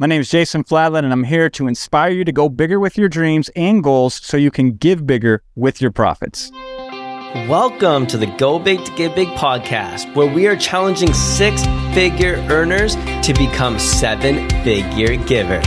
My name is Jason Fladlien, and I'm here to inspire you to go bigger with your dreams and goals so you can give bigger with your profits. Welcome to the Go Big to Give Big podcast, where we are challenging six figure earners to become seven figure givers.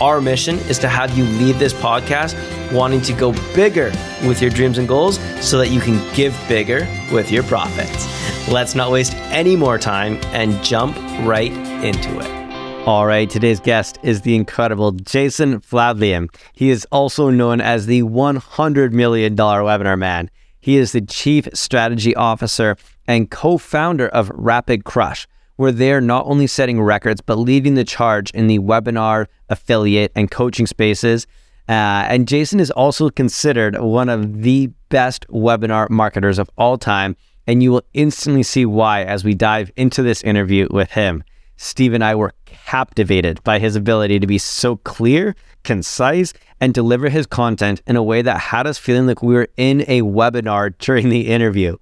Our mission is to have you leave this podcast wanting to go bigger with your dreams and goals so that you can give bigger with your profits. Let's not waste any more time and jump right into it. All right, today's guest is the incredible Jason Fladlien. He is also known as the $100 million webinar man. He is the chief strategy officer and co founder of Rapid Crush, where they're not only setting records, but leading the charge in the webinar, affiliate, and coaching spaces. Uh, and Jason is also considered one of the best webinar marketers of all time. And you will instantly see why as we dive into this interview with him. Steve and I were captivated by his ability to be so clear, concise, and deliver his content in a way that had us feeling like we were in a webinar during the interview.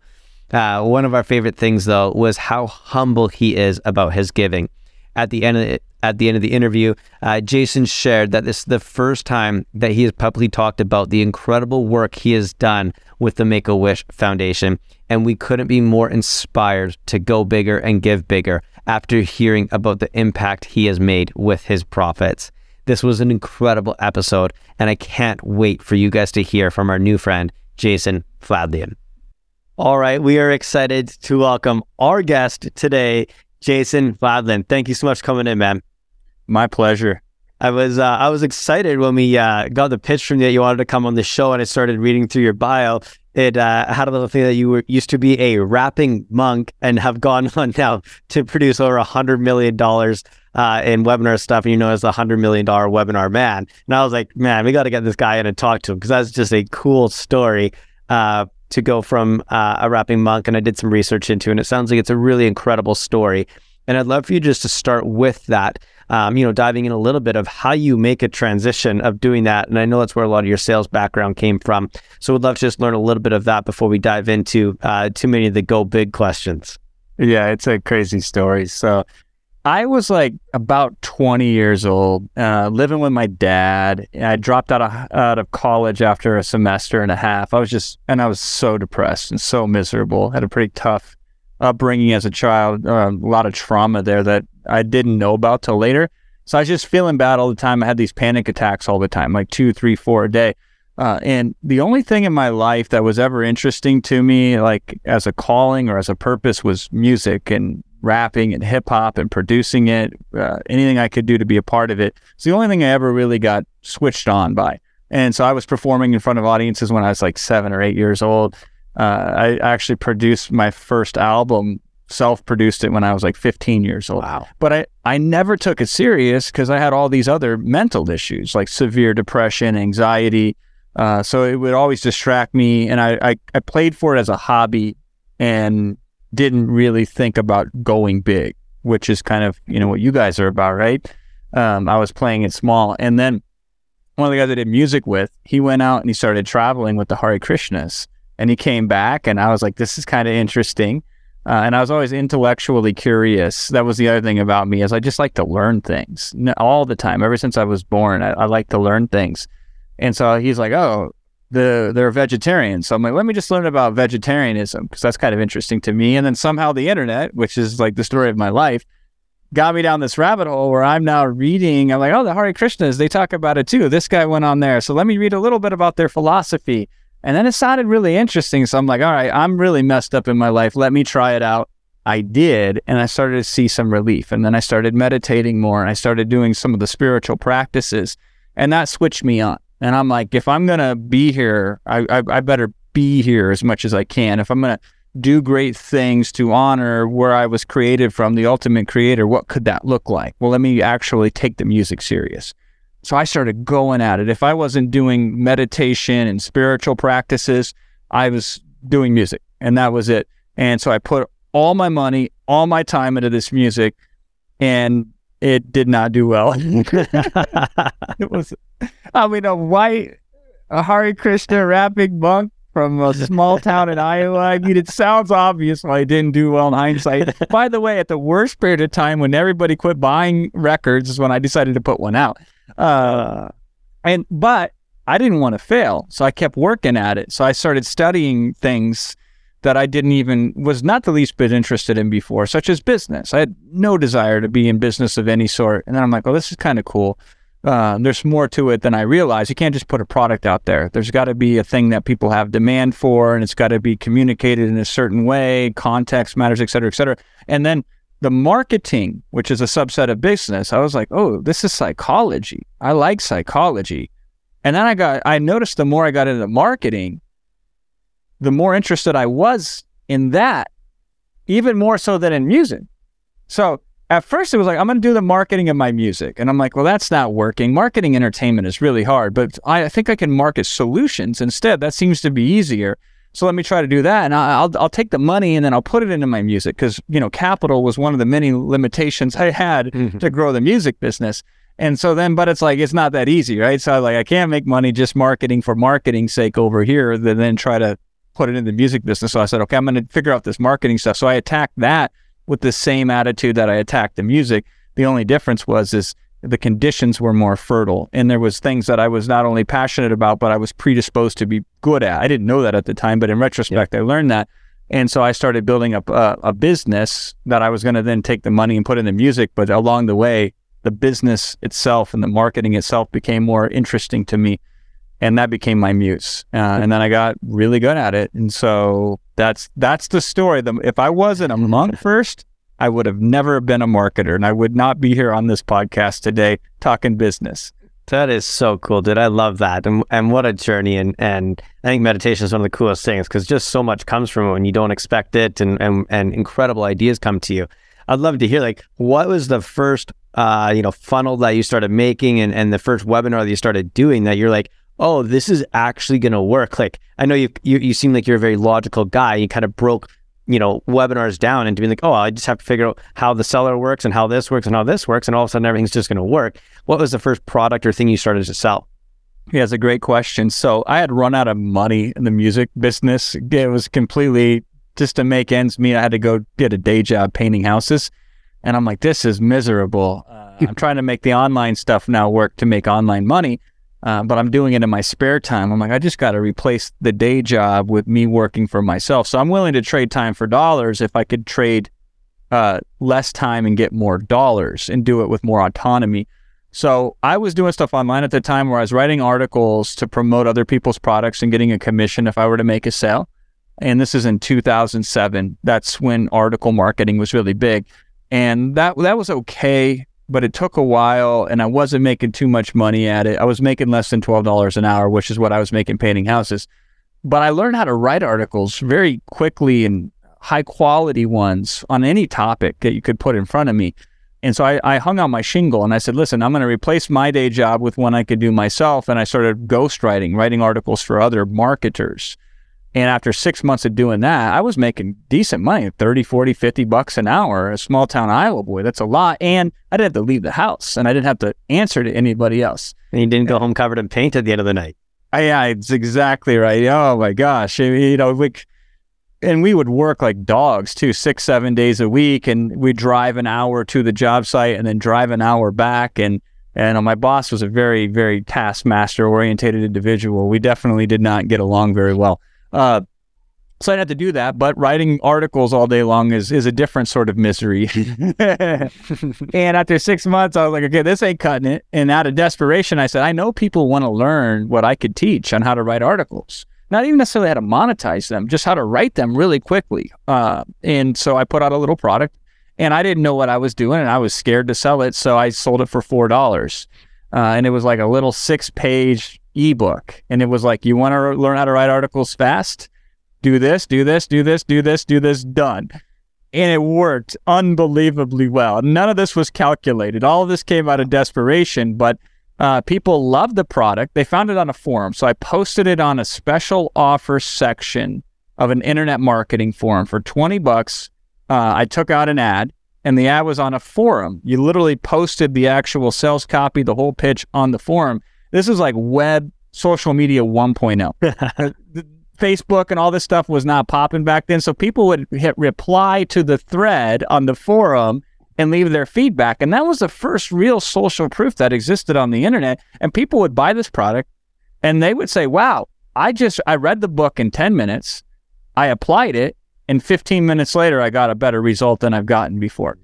Uh, one of our favorite things, though, was how humble he is about his giving. At the end of it, at the end of the interview, uh, Jason shared that this is the first time that he has publicly talked about the incredible work he has done with the Make a Wish Foundation. And we couldn't be more inspired to go bigger and give bigger after hearing about the impact he has made with his profits. This was an incredible episode, and I can't wait for you guys to hear from our new friend, Jason Fladlien. All right, we are excited to welcome our guest today, Jason Fladlien. Thank you so much for coming in, man. My pleasure. I was uh, I was excited when we uh, got the pitch from you that you wanted to come on the show, and I started reading through your bio. It uh, had a little thing that you were used to be a rapping monk and have gone on now to produce over a hundred million dollars uh, in webinar stuff, and you know as the hundred million dollar webinar man. And I was like, man, we got to get this guy in and talk to him because that's just a cool story uh, to go from uh, a rapping monk. And I did some research into, and it sounds like it's a really incredible story. And I'd love for you just to start with that um, you know, diving in a little bit of how you make a transition of doing that. And I know that's where a lot of your sales background came from. So we'd love to just learn a little bit of that before we dive into uh, too many of the go big questions. Yeah, it's a crazy story. So I was like about 20 years old, uh, living with my dad. I dropped out of out of college after a semester and a half. I was just, and I was so depressed and so miserable. Had a pretty tough upbringing as a child, uh, a lot of trauma there that I didn't know about till later. So I was just feeling bad all the time. I had these panic attacks all the time, like two, three, four a day. Uh, and the only thing in my life that was ever interesting to me, like as a calling or as a purpose, was music and rapping and hip hop and producing it. Uh, anything I could do to be a part of it. It's the only thing I ever really got switched on by. And so I was performing in front of audiences when I was like seven or eight years old. Uh, I actually produced my first album self-produced it when I was like 15 years old. Wow. But I, I never took it serious because I had all these other mental issues like severe depression, anxiety. Uh, so it would always distract me. And I, I, I played for it as a hobby and didn't really think about going big, which is kind of, you know, what you guys are about, right? Um, I was playing it small. And then one of the guys I did music with, he went out and he started traveling with the Hare Krishnas. And he came back and I was like, this is kind of interesting. Uh, and I was always intellectually curious. That was the other thing about me is I just like to learn things all the time. Ever since I was born, I, I like to learn things. And so he's like, "Oh, the they're vegetarians." So I'm like, "Let me just learn about vegetarianism because that's kind of interesting to me." And then somehow the internet, which is like the story of my life, got me down this rabbit hole where I'm now reading. I'm like, "Oh, the Hare Krishnas, they talk about it too. This guy went on there, so let me read a little bit about their philosophy." And then it sounded really interesting. So I'm like, all right, I'm really messed up in my life. Let me try it out. I did. And I started to see some relief. And then I started meditating more and I started doing some of the spiritual practices. And that switched me on. And I'm like, if I'm going to be here, I, I, I better be here as much as I can. If I'm going to do great things to honor where I was created from, the ultimate creator, what could that look like? Well, let me actually take the music serious. So I started going at it. If I wasn't doing meditation and spiritual practices, I was doing music and that was it. And so I put all my money, all my time into this music and it did not do well. it was, I mean, a white, a Hare Krishna rapping monk from a small town in Iowa. I mean, it sounds obvious why I didn't do well in hindsight. By the way, at the worst period of time when everybody quit buying records is when I decided to put one out. Uh, and but I didn't want to fail, so I kept working at it. So I started studying things that I didn't even was not the least bit interested in before, such as business. I had no desire to be in business of any sort, and then I'm like, well, this is kind of cool uh, there's more to it than I realize. You can't just put a product out there. There's got to be a thing that people have demand for, and it's got to be communicated in a certain way. Context matters, et cetera, et cetera. And then the marketing, which is a subset of business, I was like, oh, this is psychology. I like psychology. And then I got, I noticed the more I got into marketing, the more interested I was in that, even more so than in music. So at first it was like i'm going to do the marketing of my music. And i'm like well that's not working. Marketing entertainment is really hard but i think i can market solutions instead. That seems to be easier. So let me try to do that and i'll, I'll take the money and then i'll put it into my music because you know capital was one of the many limitations i had mm-hmm. to grow the music business. And so then but it's like it's not that easy right? So I like i can't make money just marketing for marketing's sake over here than then try to put it in the music business. So i said okay i'm going to figure out this marketing stuff. So i attacked that with the same attitude that I attacked the music. The only difference was is the conditions were more fertile and there was things that I was not only passionate about but I was predisposed to be good at. I didn't know that at the time, but in retrospect I learned that. And so I started building up a, a business that I was going to then take the money and put in the music, but along the way the business itself and the marketing itself became more interesting to me and that became my muse. Uh, and then I got really good at it. And so that's that's the story. The, if I wasn't a monk first, I would have never been a marketer, and I would not be here on this podcast today talking business. That is so cool, dude. I love that, and and what a journey. And and I think meditation is one of the coolest things because just so much comes from it when you don't expect it, and and and incredible ideas come to you. I'd love to hear like what was the first uh, you know funnel that you started making, and and the first webinar that you started doing that you're like, oh, this is actually going to work. Like, I know you, you, you seem like you're a very logical guy. You kind of broke, you know, webinars down into being like, oh, I just have to figure out how the seller works and how this works and how this works. And all of a sudden, everything's just going to work. What was the first product or thing you started to sell? Yeah, it's a great question. So I had run out of money in the music business. It was completely just to make ends meet. I had to go get a day job painting houses. And I'm like, this is miserable. Uh, I'm trying to make the online stuff now work to make online money. Uh, but I'm doing it in my spare time. I'm like, I just got to replace the day job with me working for myself. So I'm willing to trade time for dollars if I could trade uh, less time and get more dollars and do it with more autonomy. So I was doing stuff online at the time where I was writing articles to promote other people's products and getting a commission if I were to make a sale. And this is in 2007. That's when article marketing was really big. And that that was okay but it took a while and I wasn't making too much money at it. I was making less than $12 an hour, which is what I was making painting houses. But I learned how to write articles very quickly and high quality ones on any topic that you could put in front of me. And so I, I hung out my shingle and I said, listen, I'm going to replace my day job with one I could do myself. And I started ghostwriting, writing articles for other marketers. And after six months of doing that, I was making decent money 30, 40, 50 bucks an hour. A small town Iowa boy, that's a lot. And I didn't have to leave the house and I didn't have to answer to anybody else. And you didn't go home covered in paint at the end of the night. I, yeah, it's exactly right. Oh my gosh. You know, we, and we would work like dogs too, six, seven days a week. And we'd drive an hour to the job site and then drive an hour back. And, and my boss was a very, very taskmaster orientated individual. We definitely did not get along very well. Uh, so I had to do that, but writing articles all day long is is a different sort of misery. and after six months, I was like, okay, this ain't cutting it. And out of desperation, I said, I know people want to learn what I could teach on how to write articles. Not even necessarily how to monetize them, just how to write them really quickly. Uh, and so I put out a little product, and I didn't know what I was doing, and I was scared to sell it, so I sold it for four dollars. Uh, and it was like a little six page ebook. And it was like, you want to learn how to write articles fast? Do this, do this, do this, do this, do this, done. And it worked unbelievably well. None of this was calculated. All of this came out of desperation, but Uh, people loved the product. They found it on a forum. So I posted it on a special offer section of an internet marketing forum for 20 bucks. Uh, I took out an ad and the ad was on a forum. You literally posted the actual sales copy, the whole pitch on the forum. This is like web social media 1.0. Facebook and all this stuff was not popping back then. So people would hit reply to the thread on the forum and leave their feedback. And that was the first real social proof that existed on the internet. And people would buy this product and they would say, wow, I just, I read the book in 10 minutes. I applied it. And 15 minutes later, I got a better result than I've gotten before.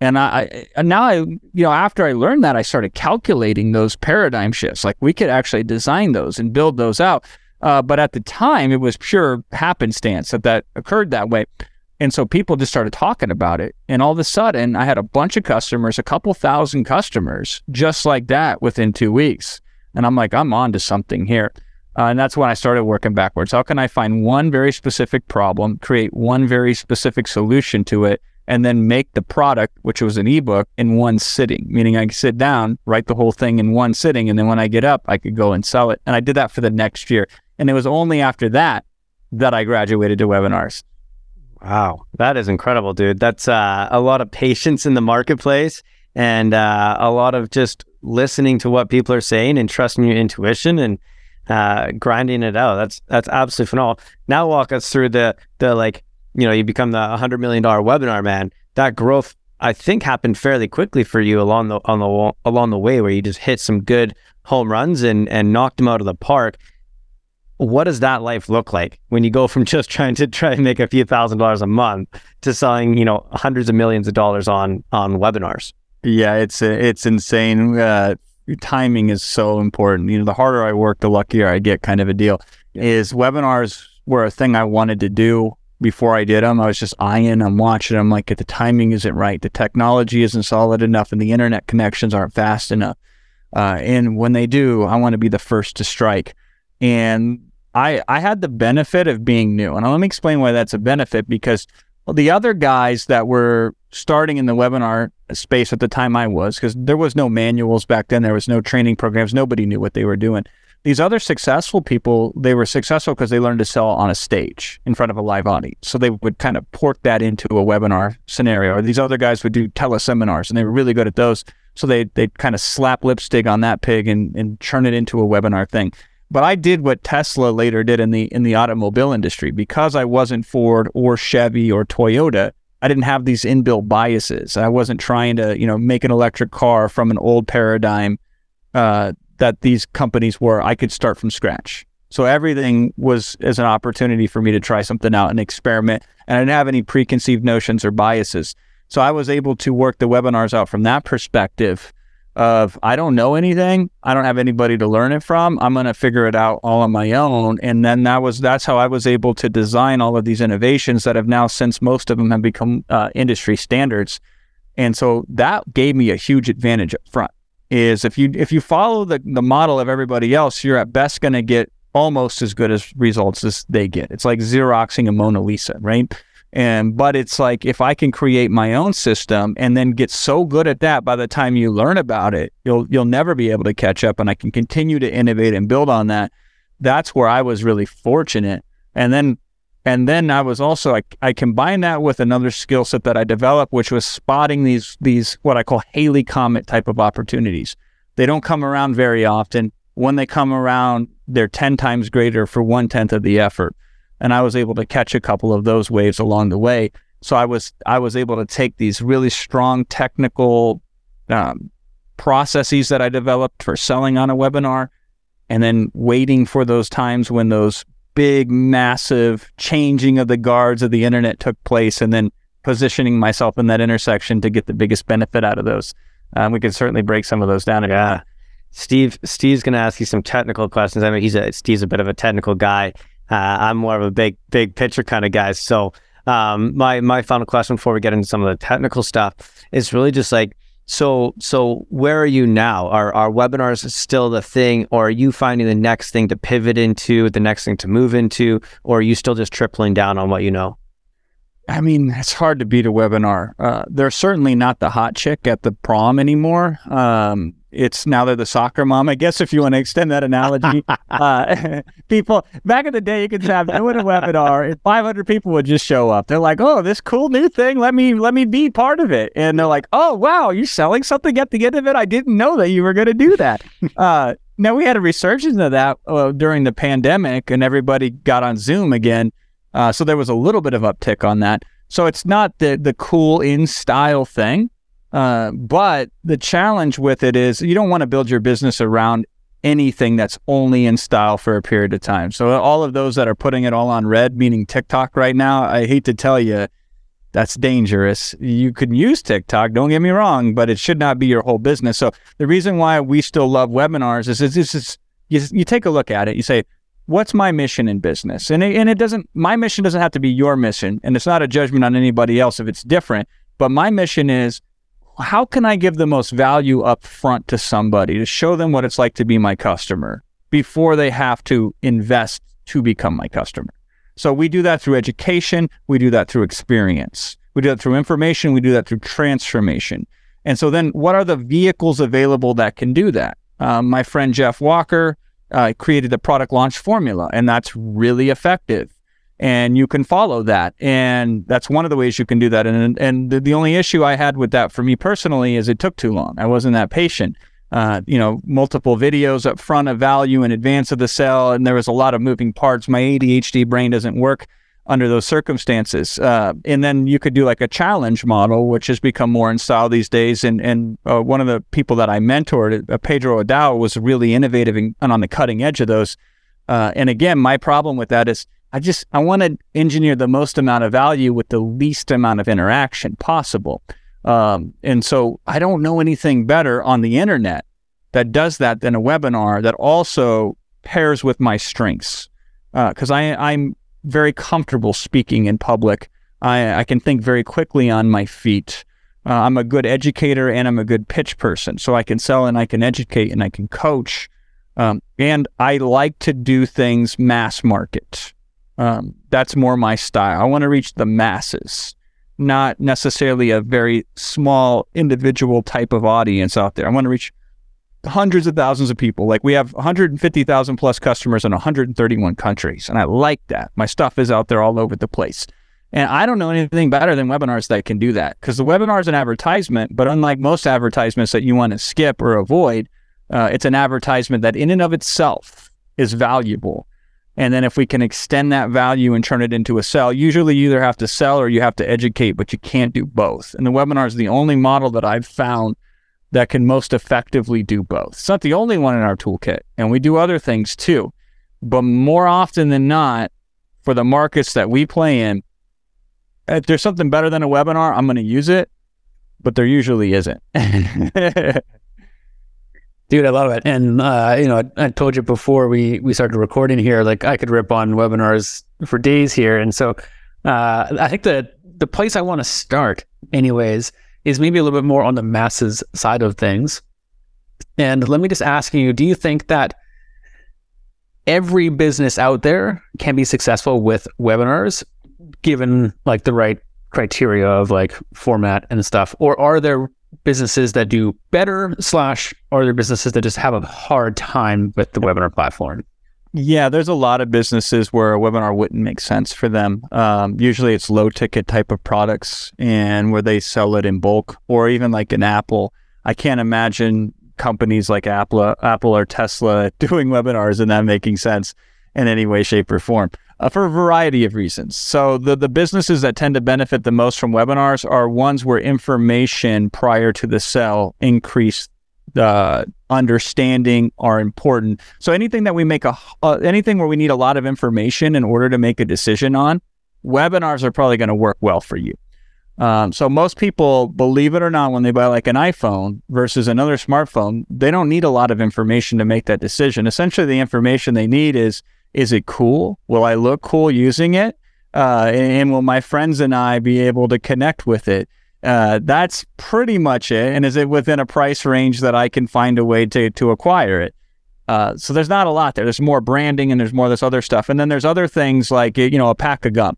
And I, I now I, you know, after I learned that, I started calculating those paradigm shifts. Like we could actually design those and build those out. Uh, but at the time, it was pure happenstance that that occurred that way. And so people just started talking about it. And all of a sudden, I had a bunch of customers, a couple thousand customers, just like that within two weeks. And I'm like, I'm on to something here. Uh, and that's when I started working backwards. How can I find one very specific problem, create one very specific solution to it, and then make the product, which was an ebook, in one sitting? Meaning I could sit down, write the whole thing in one sitting, and then when I get up, I could go and sell it. And I did that for the next year. And it was only after that that I graduated to webinars. Wow, that is incredible, dude. That's uh, a lot of patience in the marketplace and uh, a lot of just listening to what people are saying and trusting your intuition and uh, grinding it out. That's that's absolutely phenomenal. Now walk us through the the like you know you become the hundred million dollar webinar man. That growth I think happened fairly quickly for you along the on the along the way where you just hit some good home runs and and knocked them out of the park what does that life look like when you go from just trying to try and make a few thousand dollars a month to selling, you know, hundreds of millions of dollars on on webinars? Yeah, it's it's insane. Uh, timing is so important. You know, the harder I work, the luckier I get. Kind of a deal. Yeah. Is webinars were a thing I wanted to do before I did them. I was just eyeing them, watching them. Like, if the timing isn't right, the technology isn't solid enough, and the internet connections aren't fast enough. Uh, and when they do, I want to be the first to strike. And I I had the benefit of being new. And let me explain why that's a benefit because well, the other guys that were starting in the webinar space at the time I was, because there was no manuals back then, there was no training programs, nobody knew what they were doing. These other successful people, they were successful because they learned to sell on a stage in front of a live audience. So they would kind of port that into a webinar scenario. Or these other guys would do teleseminars and they were really good at those. So they they kind of slap lipstick on that pig and, and churn it into a webinar thing. But I did what Tesla later did in the in the automobile industry because I wasn't Ford or Chevy or Toyota. I didn't have these inbuilt biases. I wasn't trying to, you know, make an electric car from an old paradigm uh, that these companies were. I could start from scratch. So everything was as an opportunity for me to try something out and experiment. And I didn't have any preconceived notions or biases. So I was able to work the webinars out from that perspective of I don't know anything. I don't have anybody to learn it from. I'm going to figure it out all on my own. And then that was that's how I was able to design all of these innovations that have now since most of them have become uh, industry standards. And so that gave me a huge advantage up front. Is if you if you follow the the model of everybody else, you're at best going to get almost as good as results as they get. It's like xeroxing a Mona Lisa, right? And but it's like if I can create my own system and then get so good at that by the time you learn about it, you'll you'll never be able to catch up and I can continue to innovate and build on that. That's where I was really fortunate. And then and then I was also I, I combined that with another skill set that I developed, which was spotting these these what I call Halley Comet type of opportunities. They don't come around very often. When they come around, they're ten times greater for one tenth of the effort and I was able to catch a couple of those waves along the way. So I was I was able to take these really strong technical um, processes that I developed for selling on a webinar, and then waiting for those times when those big, massive changing of the guards of the internet took place, and then positioning myself in that intersection to get the biggest benefit out of those. Um, we can certainly break some of those down. Yeah. Steve, Steve's going to ask you some technical questions. I mean, he's a Steve's a bit of a technical guy. Uh, I'm more of a big big picture kind of guy. So um, my my final question before we get into some of the technical stuff is really just like so so where are you now? Are are webinars still the thing, or are you finding the next thing to pivot into, the next thing to move into, or are you still just tripling down on what you know? I mean, it's hard to beat a webinar. Uh, they're certainly not the hot chick at the prom anymore. Um, it's now they're the soccer mom. I guess if you want to extend that analogy, uh, people back in the day, you could have doing a webinar, and 500 people would just show up. They're like, "Oh, this cool new thing. Let me let me be part of it." And they're like, "Oh, wow, you're selling something at the end of it. I didn't know that you were going to do that." Uh, now we had a resurgence of that uh, during the pandemic, and everybody got on Zoom again. Uh, so there was a little bit of uptick on that. So it's not the the cool in style thing, uh, but the challenge with it is you don't want to build your business around anything that's only in style for a period of time. So all of those that are putting it all on red, meaning TikTok right now, I hate to tell you, that's dangerous. You can use TikTok, don't get me wrong, but it should not be your whole business. So the reason why we still love webinars is it's, it's, you, you take a look at it, you say, what's my mission in business? And it, and it doesn't, my mission doesn't have to be your mission. And it's not a judgment on anybody else if it's different. But my mission is how can I give the most value up front to somebody to show them what it's like to be my customer before they have to invest to become my customer? So we do that through education. We do that through experience. We do that through information. We do that through transformation. And so then what are the vehicles available that can do that? Um, my friend Jeff Walker uh, created the product launch formula, and that's really effective. And you can follow that. And that's one of the ways you can do that. And, and the, the only issue I had with that for me personally is it took too long. I wasn't that patient. Uh, you know, multiple videos up front of value in advance of the sale, and there was a lot of moving parts. My ADHD brain doesn't work under those circumstances. Uh, and then you could do like a challenge model, which has become more in style these days. And and uh, one of the people that I mentored, uh, Pedro Adao, was really innovative and, and, on the cutting edge of those. Uh, and again, my problem with that is I just I want to engineer the most amount of value with the least amount of interaction possible. Um, and so I don't know anything better on the internet that does that than a webinar that also pairs with my strengths. Because uh, I I'm very comfortable speaking in public. I, I can think very quickly on my feet. Uh, I'm a good educator and I'm a good pitch person. So I can sell and I can educate and I can coach. Um, and I like to do things mass market. Um, that's more my style. I want to reach the masses, not necessarily a very small individual type of audience out there. I want to reach hundreds of thousands of people. Like we have 150,000 plus customers in 131 countries. And I like that. My stuff is out there all over the place. And I don't know anything better than webinars that can do that because the webinar is an advertisement, but unlike most advertisements that you want to skip or avoid, uh, it's an advertisement that in and of itself is valuable. And then if we can extend that value and turn it into a sell, usually you either have to sell or you have to educate, but you can't do both. And the webinar is the only model that I've found that can most effectively do both. It's not the only one in our toolkit, and we do other things too. But more often than not, for the markets that we play in, if there's something better than a webinar, I'm going to use it, but there usually isn't. Dude, I love it. And, uh, you know, I, I, told you before we, we started recording here, like I could rip on webinars for days here. And so uh, I think the, the place I want to start, anyways, is maybe a little bit more on the masses side of things. And let me just ask you do you think that every business out there can be successful with webinars given like the right criteria of like format and stuff? Or are there businesses that do better slash are there businesses that just have a hard time with the webinar platform? Yeah, there's a lot of businesses where a webinar wouldn't make sense for them. Um, usually it's low ticket type of products and where they sell it in bulk or even like an Apple. I can't imagine companies like Apple, Apple or Tesla doing webinars and that making sense in any way, shape, or form uh, for a variety of reasons. So the, the businesses that tend to benefit the most from webinars are ones where information prior to the sale increase uh, understanding are important. So anything that we make a uh, anything where we need a lot of information in order to make a decision on, webinars are probably going to work well for you. Um, so most people, believe it or not, when they buy like an iPhone versus another smartphone, they don't need a lot of information to make that decision. Essentially, the information they need is: is it cool? Will I look cool using it? Uh, and will my friends and I be able to connect with it? Uh, that's pretty much it. And is it within a price range that I can find a way to to acquire it? Uh, so there's not a lot there. There's more branding and there's more of this other stuff. And then there's other things like you know a pack of gum.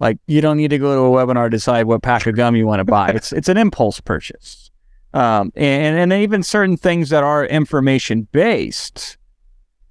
Like you don't need to go to a webinar to decide what pack of gum you want to buy. It's it's an impulse purchase. Um, and, and even certain things that are information based,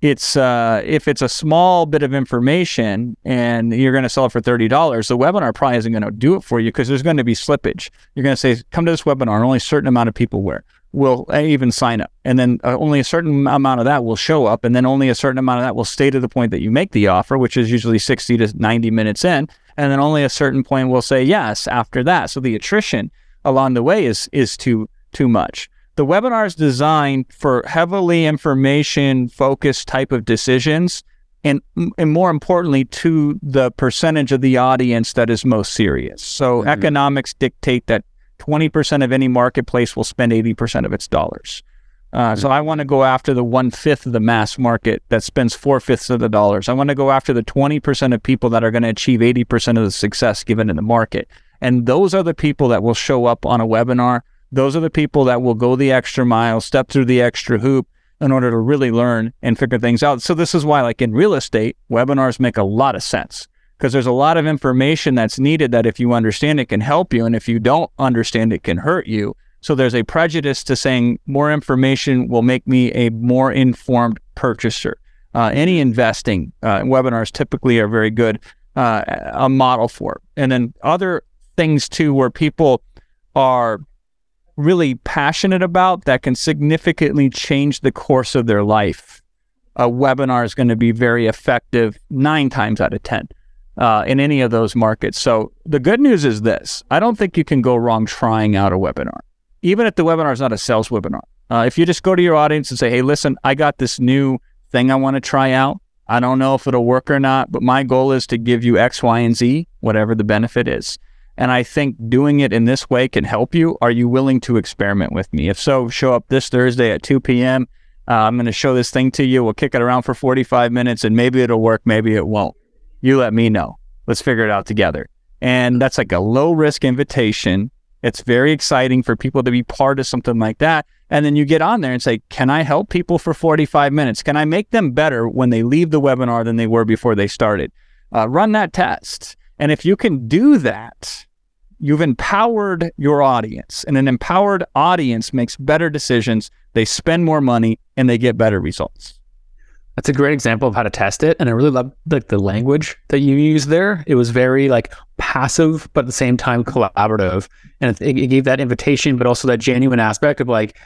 it's uh, if it's a small bit of information and you're going to sell it for thirty dollars, the webinar probably isn't going to do it for you because there's going to be slippage. You're going to say, "Come to this webinar." Only a certain amount of people will will even sign up, and then uh, only a certain amount of that will show up, and then only a certain amount of that will stay to the point that you make the offer, which is usually sixty to ninety minutes in, and then only a certain point will say yes after that. So the attrition along the way is is too too much the webinar is designed for heavily information focused type of decisions and, and more importantly to the percentage of the audience that is most serious so mm-hmm. economics dictate that 20% of any marketplace will spend 80% of its dollars uh, mm-hmm. so i want to go after the one fifth of the mass market that spends four fifths of the dollars i want to go after the 20% of people that are going to achieve 80% of the success given in the market and those are the people that will show up on a webinar those are the people that will go the extra mile, step through the extra hoop in order to really learn and figure things out. So this is why, like in real estate, webinars make a lot of sense because there's a lot of information that's needed that if you understand it can help you. And if you don't understand it can hurt you. So there's a prejudice to saying more information will make me a more informed purchaser. Uh, any investing uh, webinars typically are very good uh, a model for. And then other things too, where people are really passionate about that can significantly change the course of their life, a webinar is going to be very effective nine times out of 10 uh, in any of those markets. So the good news is this I don't think you can go wrong trying out a webinar, even if the webinar is not a sales webinar. Uh, if you just go to your audience and say, hey, listen, I got this new thing I want to try out. I don't know if it'll work or not, but my goal is to give you X, Y, and Z, whatever the benefit is. And I think doing it in this way can help you. Are you willing to experiment with me? If so, show up this Thursday at 2 p.m. Uh, I'm going to show this thing to you. We'll kick it around for 45 minutes and maybe it'll work, maybe it won't. You let me know. Let's figure it out together. And that's like a low risk invitation. It's very exciting for people to be part of something like that. And then you get on there and say, Can I help people for 45 minutes? Can I make them better when they leave the webinar than they were before they started? Uh, run that test. And if you can do that, You've empowered your audience, and an empowered audience makes better decisions. They spend more money and they get better results. That's a great example of how to test it. And I really love like the language that you used there. It was very like passive, but at the same time collaborative. And it, it gave that invitation, but also that genuine aspect of like,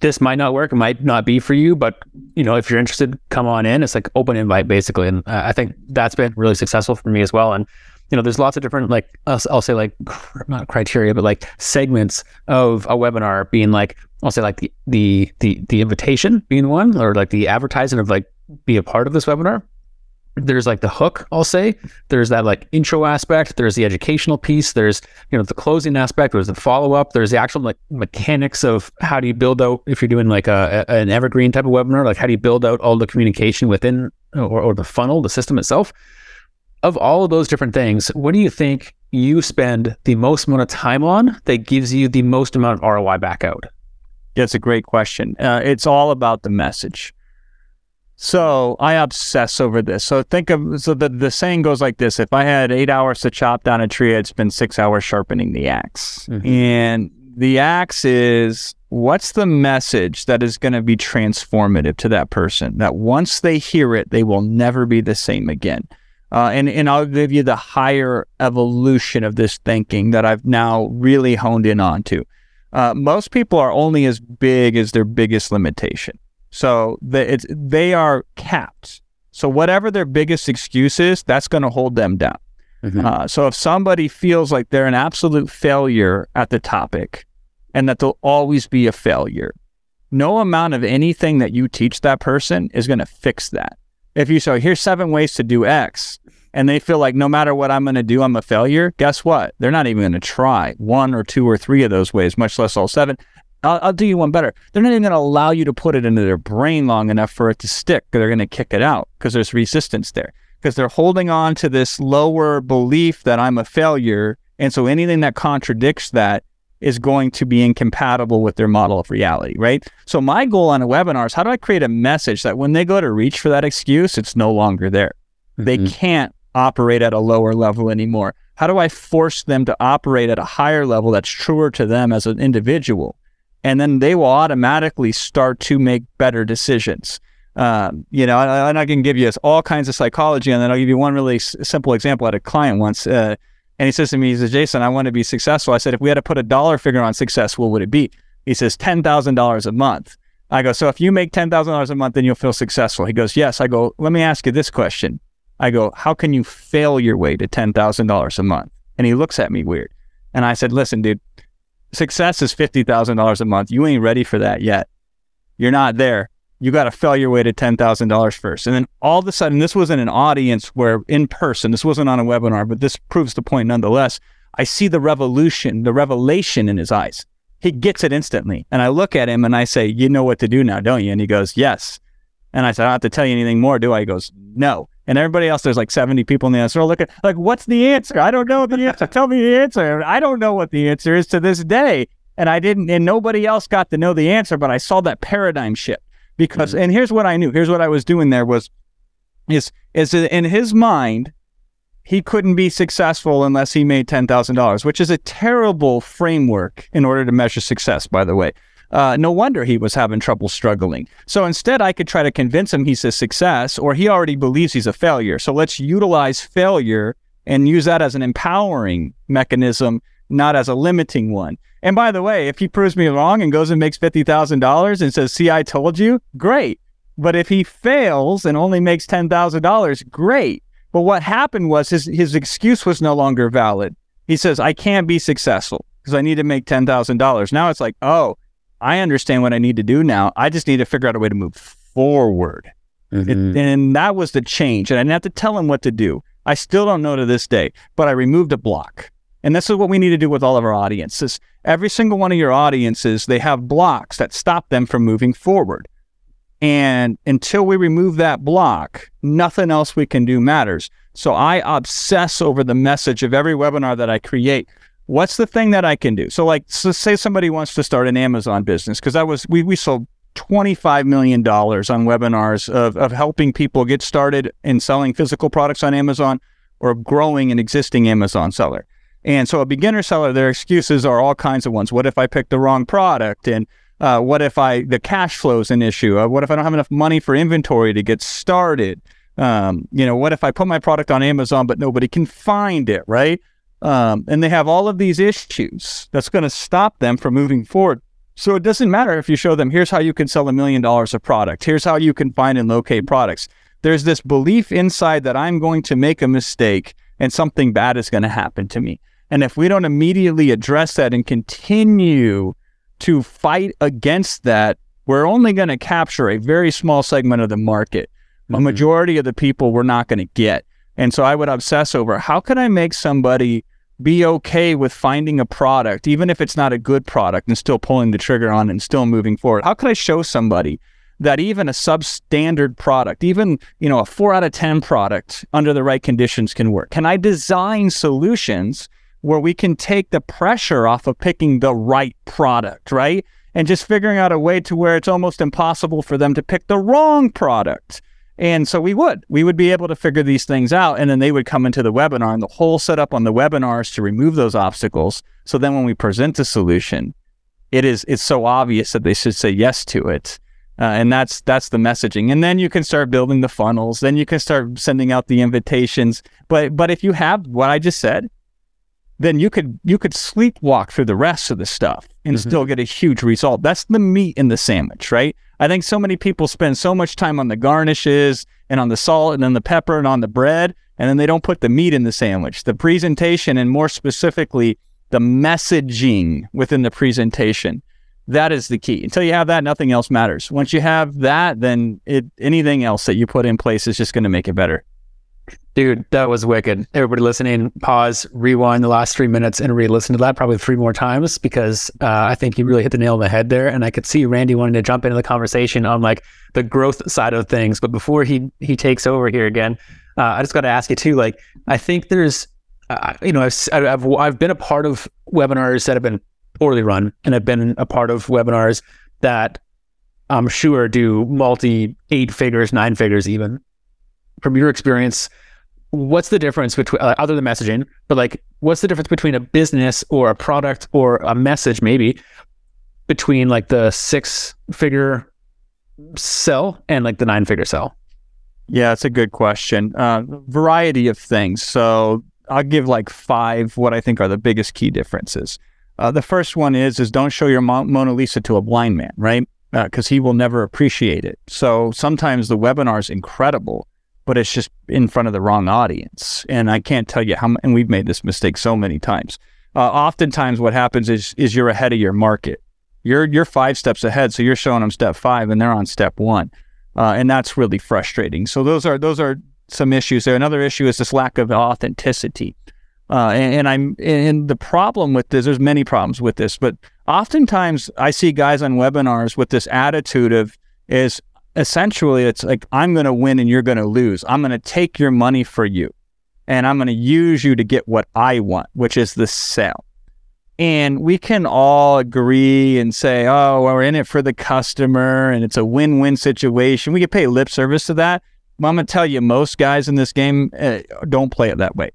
this might not work, it might not be for you, but you know, if you're interested, come on in. It's like open invite basically. And I think that's been really successful for me as well. And you know, there's lots of different like I'll, say like not criteria, but like segments of a webinar being like I'll say like the the the the invitation being one, or like the advertising of like be a part of this webinar. There's like the hook, I'll say. There's that like intro aspect. There's the educational piece. There's you know the closing aspect. There's the follow up. There's the actual like mechanics of how do you build out if you're doing like a, a an evergreen type of webinar. Like how do you build out all the communication within or, or the funnel, the system itself of all of those different things, what do you think you spend the most amount of time on that gives you the most amount of ROI back out? That's a great question. Uh, it's all about the message. So I obsess over this. So think of so the the saying goes like this: If I had eight hours to chop down a tree, I'd spend six hours sharpening the ax mm-hmm. And the axe is what's the message that is going to be transformative to that person? That once they hear it, they will never be the same again. Uh, and, and I'll give you the higher evolution of this thinking that I've now really honed in on to. Uh, most people are only as big as their biggest limitation. So the, it's, they are capped. So whatever their biggest excuse is, that's going to hold them down. Mm-hmm. Uh, so if somebody feels like they're an absolute failure at the topic and that they'll always be a failure, no amount of anything that you teach that person is going to fix that. If you say, here's seven ways to do X, and they feel like no matter what I'm going to do, I'm a failure, guess what? They're not even going to try one or two or three of those ways, much less all seven. I'll, I'll do you one better. They're not even going to allow you to put it into their brain long enough for it to stick. They're going to kick it out because there's resistance there because they're holding on to this lower belief that I'm a failure. And so anything that contradicts that is going to be incompatible with their model of reality, right? So my goal on a webinar is how do I create a message that when they go to reach for that excuse, it's no longer there. Mm-hmm. They can't operate at a lower level anymore? How do I force them to operate at a higher level that's truer to them as an individual? and then they will automatically start to make better decisions. Um, you know, and, I can give you all kinds of psychology, and then I'll give you one really s- simple example. I had a client once, uh, and he says to me, he says, Jason, I want to be successful. I said, if we had to put a dollar figure on success, what would it be? He says, $10,000 a month. I go, so if you make $10,000 a month, then you'll feel successful. He goes, yes. I go, let me ask you this question. I go, how can you fail your way to $10,000 a month? And he looks at me weird. And I said, listen, dude, success is $50,000 a month. You ain't ready for that yet. You're not there you got to fail your way to $10,000 first. And then all of a sudden, this wasn't an audience where in person, this wasn't on a webinar, but this proves the point nonetheless. I see the revolution, the revelation in his eyes. He gets it instantly. And I look at him and I say, You know what to do now, don't you? And he goes, Yes. And I said, I don't have to tell you anything more, do I? He goes, No. And everybody else, there's like 70 people in the answer. Look at like, what's the answer? I don't know the answer. Tell me the answer. I don't know what the answer is to this day. And I didn't, and nobody else got to know the answer, but I saw that paradigm shift because mm-hmm. and here's what I knew. Here's what I was doing there was is is in his mind he couldn't be successful unless he made $10,000, which is a terrible framework in order to measure success, by the way. Uh, no wonder he was having trouble struggling. So instead, I could try to convince him he's a success or he already believes he's a failure. So let's utilize failure and use that as an empowering mechanism, not as a limiting one. And by the way, if he proves me wrong and goes and makes $50,000 and says, see, I told you, great. But if he fails and only makes $10,000, great. But what happened was his, his excuse was no longer valid. He says, I can't be successful because I need to make $10,000. Now it's like, oh, I understand what I need to do now. I just need to figure out a way to move forward. Mm-hmm. It, and that was the change. And I didn't have to tell him what to do. I still don't know to this day, but I removed a block. And this is what we need to do with all of our audiences. Every single one of your audiences, they have blocks that stop them from moving forward. And until we remove that block, nothing else we can do matters. So I obsess over the message of every webinar that I create. What's the thing that I can do? So, like, so say somebody wants to start an Amazon business, because I was we we sold $25 million on webinars of, of helping people get started in selling physical products on Amazon or growing an existing Amazon seller. And so a beginner seller, their excuses are all kinds of ones. What if I pick the wrong product? And uh, what if I the cash flow is an issue? Uh, what if I don't have enough money for inventory to get started? Um, you know, what if I put my product on Amazon but nobody can find it, right? Um, and they have all of these issues that's going to stop them from moving forward. So it doesn't matter if you show them here's how you can sell a million dollars of product. Here's how you can find and locate products. There's this belief inside that I'm going to make a mistake and something bad is going to happen to me. And if we don't immediately address that and continue to fight against that, we're only going to capture a very small segment of the market. Mm-hmm. A majority of the people we're not going to get. And so I would obsess over how can I make somebody be okay with finding a product, even if it's not a good product, and still pulling the trigger on and still moving forward? How can I show somebody that even a substandard product, even you know a four out of ten product under the right conditions can work? Can I design solutions where we can take the pressure off of picking the right product, right? And just figuring out a way to where it's almost impossible for them to pick the wrong product. And so we would, we would be able to figure these things out. And then they would come into the webinar and the whole setup on the webinars to remove those obstacles. So then when we present the solution, it is, it's so obvious that they should say yes to it. Uh, and that's that's the messaging and then you can start building the funnels then you can start sending out the invitations but but if you have what i just said then you could you could sleepwalk through the rest of the stuff and mm-hmm. still get a huge result. That's the meat in the sandwich, right? I think so many people spend so much time on the garnishes and on the salt and on the pepper and on the bread, and then they don't put the meat in the sandwich. The presentation and more specifically the messaging within the presentation. That is the key. Until you have that, nothing else matters. Once you have that, then it, anything else that you put in place is just going to make it better. Dude, that was wicked. Everybody listening, pause, rewind the last three minutes and re listen to that probably three more times because uh, I think you really hit the nail on the head there. And I could see Randy wanting to jump into the conversation on like the growth side of things. But before he he takes over here again, uh, I just got to ask you too. Like, I think there's, uh, you know, I've, I've I've been a part of webinars that have been poorly run, and I've been a part of webinars that I'm sure do multi eight figures, nine figures, even. From your experience, what's the difference between uh, other than messaging but like what's the difference between a business or a product or a message maybe between like the six figure sell and like the nine figure sell? Yeah, it's a good question. Uh, variety of things. So I'll give like five what I think are the biggest key differences. Uh, the first one is is don't show your Mona Lisa to a blind man, right? Because uh, he will never appreciate it. So sometimes the webinar is incredible, but it's just in front of the wrong audience. And I can't tell you how. And we've made this mistake so many times. Uh, oftentimes, what happens is is you're ahead of your market. You're you're five steps ahead, so you're showing them step five, and they're on step one, uh, and that's really frustrating. So those are those are some issues there. Another issue is this lack of authenticity. Uh, and, and, I'm and the problem with this. There's many problems with this, but oftentimes I see guys on webinars with this attitude of is essentially it's like I'm going to win and you're going to lose. I'm going to take your money for you, and I'm going to use you to get what I want, which is the sale. And we can all agree and say, oh, well, we're in it for the customer and it's a win win situation. We can pay lip service to that. But I'm going to tell you, most guys in this game uh, don't play it that way.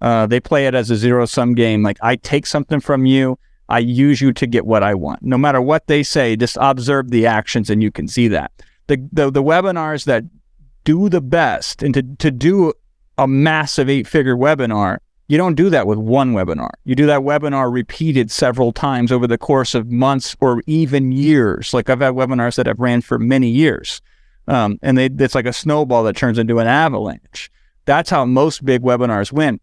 Uh, they play it as a zero sum game. Like, I take something from you, I use you to get what I want. No matter what they say, just observe the actions and you can see that. The, the, the webinars that do the best and to, to do a massive eight figure webinar you don't do that with one webinar. You do that webinar repeated several times over the course of months or even years. Like I've had webinars that have ran for many years, um, and they, it's like a snowball that turns into an avalanche. That's how most big webinars win.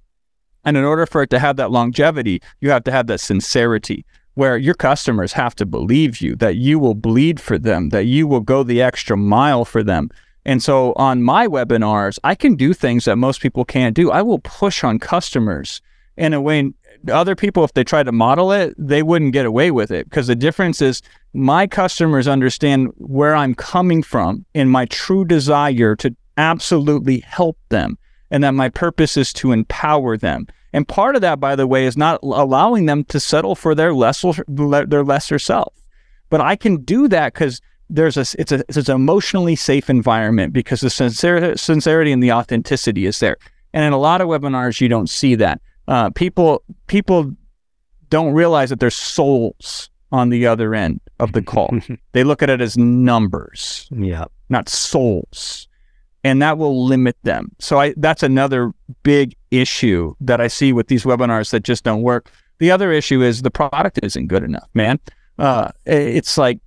And in order for it to have that longevity, you have to have that sincerity where your customers have to believe you, that you will bleed for them, that you will go the extra mile for them, and so on my webinars, I can do things that most people can't do. I will push on customers in a way other people, if they try to model it, they wouldn't get away with it. Because the difference is my customers understand where I'm coming from and my true desire to absolutely help them and that my purpose is to empower them. And part of that, by the way, is not allowing them to settle for their lesser, their lesser self. But I can do that because there's a it's a it's an emotionally safe environment because the sincer- sincerity and the authenticity is there. And in a lot of webinars, you don't see that. Uh, people people don't realize that there's souls on the other end of the call. they look at it as numbers, yeah, not souls, and that will limit them. So I that's another big issue that I see with these webinars that just don't work. The other issue is the product isn't good enough, man. Uh, it's like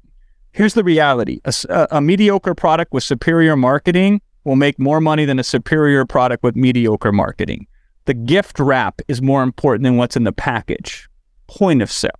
Here's the reality a, a, mediocre product with superior marketing will make more money than a superior product with mediocre marketing. The gift wrap is more important than what's in the package. Point of sale.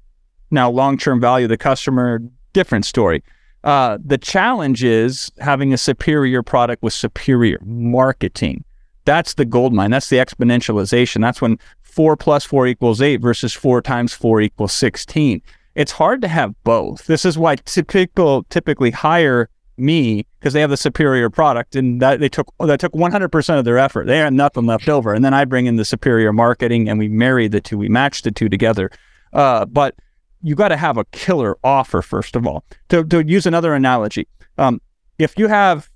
Now, long term value of the customer, different story. Uh, the challenge is having a superior product with superior marketing. That's the gold mine. That's the exponentialization. That's when four plus four equals eight versus four times four equals 16 it's hard to have both. This is why people typically hire me because they have the superior product and that they took that took 100% of their effort. They had nothing left over. And then I bring in the superior marketing and we marry the two. We match the two together. Uh, but you got to have a killer offer first of all. To, to use another analogy, um, if you have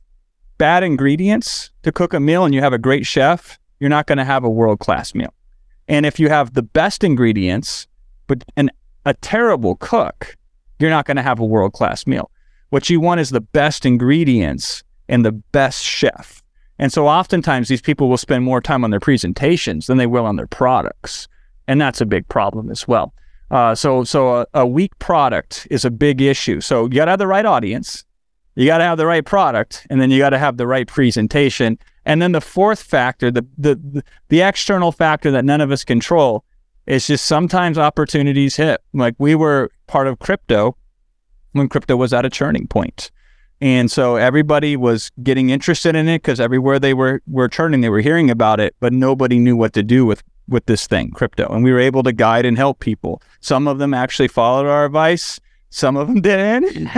bad ingredients to cook a meal and you have a great chef, you're not going to have a world class meal. And if you have the best ingredients, but an a terrible cook, you're not going to have a world class meal. What you want is the best ingredients and the best chef. And so oftentimes these people will spend more time on their presentations than they will on their products. And that's a big problem as well. Uh, so so a, a weak product is a big issue. So you got to have the right audience, you got to have the right product, and then you got to have the right presentation. And then the fourth factor, the, the the external factor that none of us control, it's just sometimes opportunities hit. Like we were part of crypto when crypto was at a turning point. And so everybody was getting interested in it because everywhere they were were turning, they were hearing about it, but nobody knew what to do with with this thing, crypto. And we were able to guide and help people. Some of them actually followed our advice. Some of them didn't.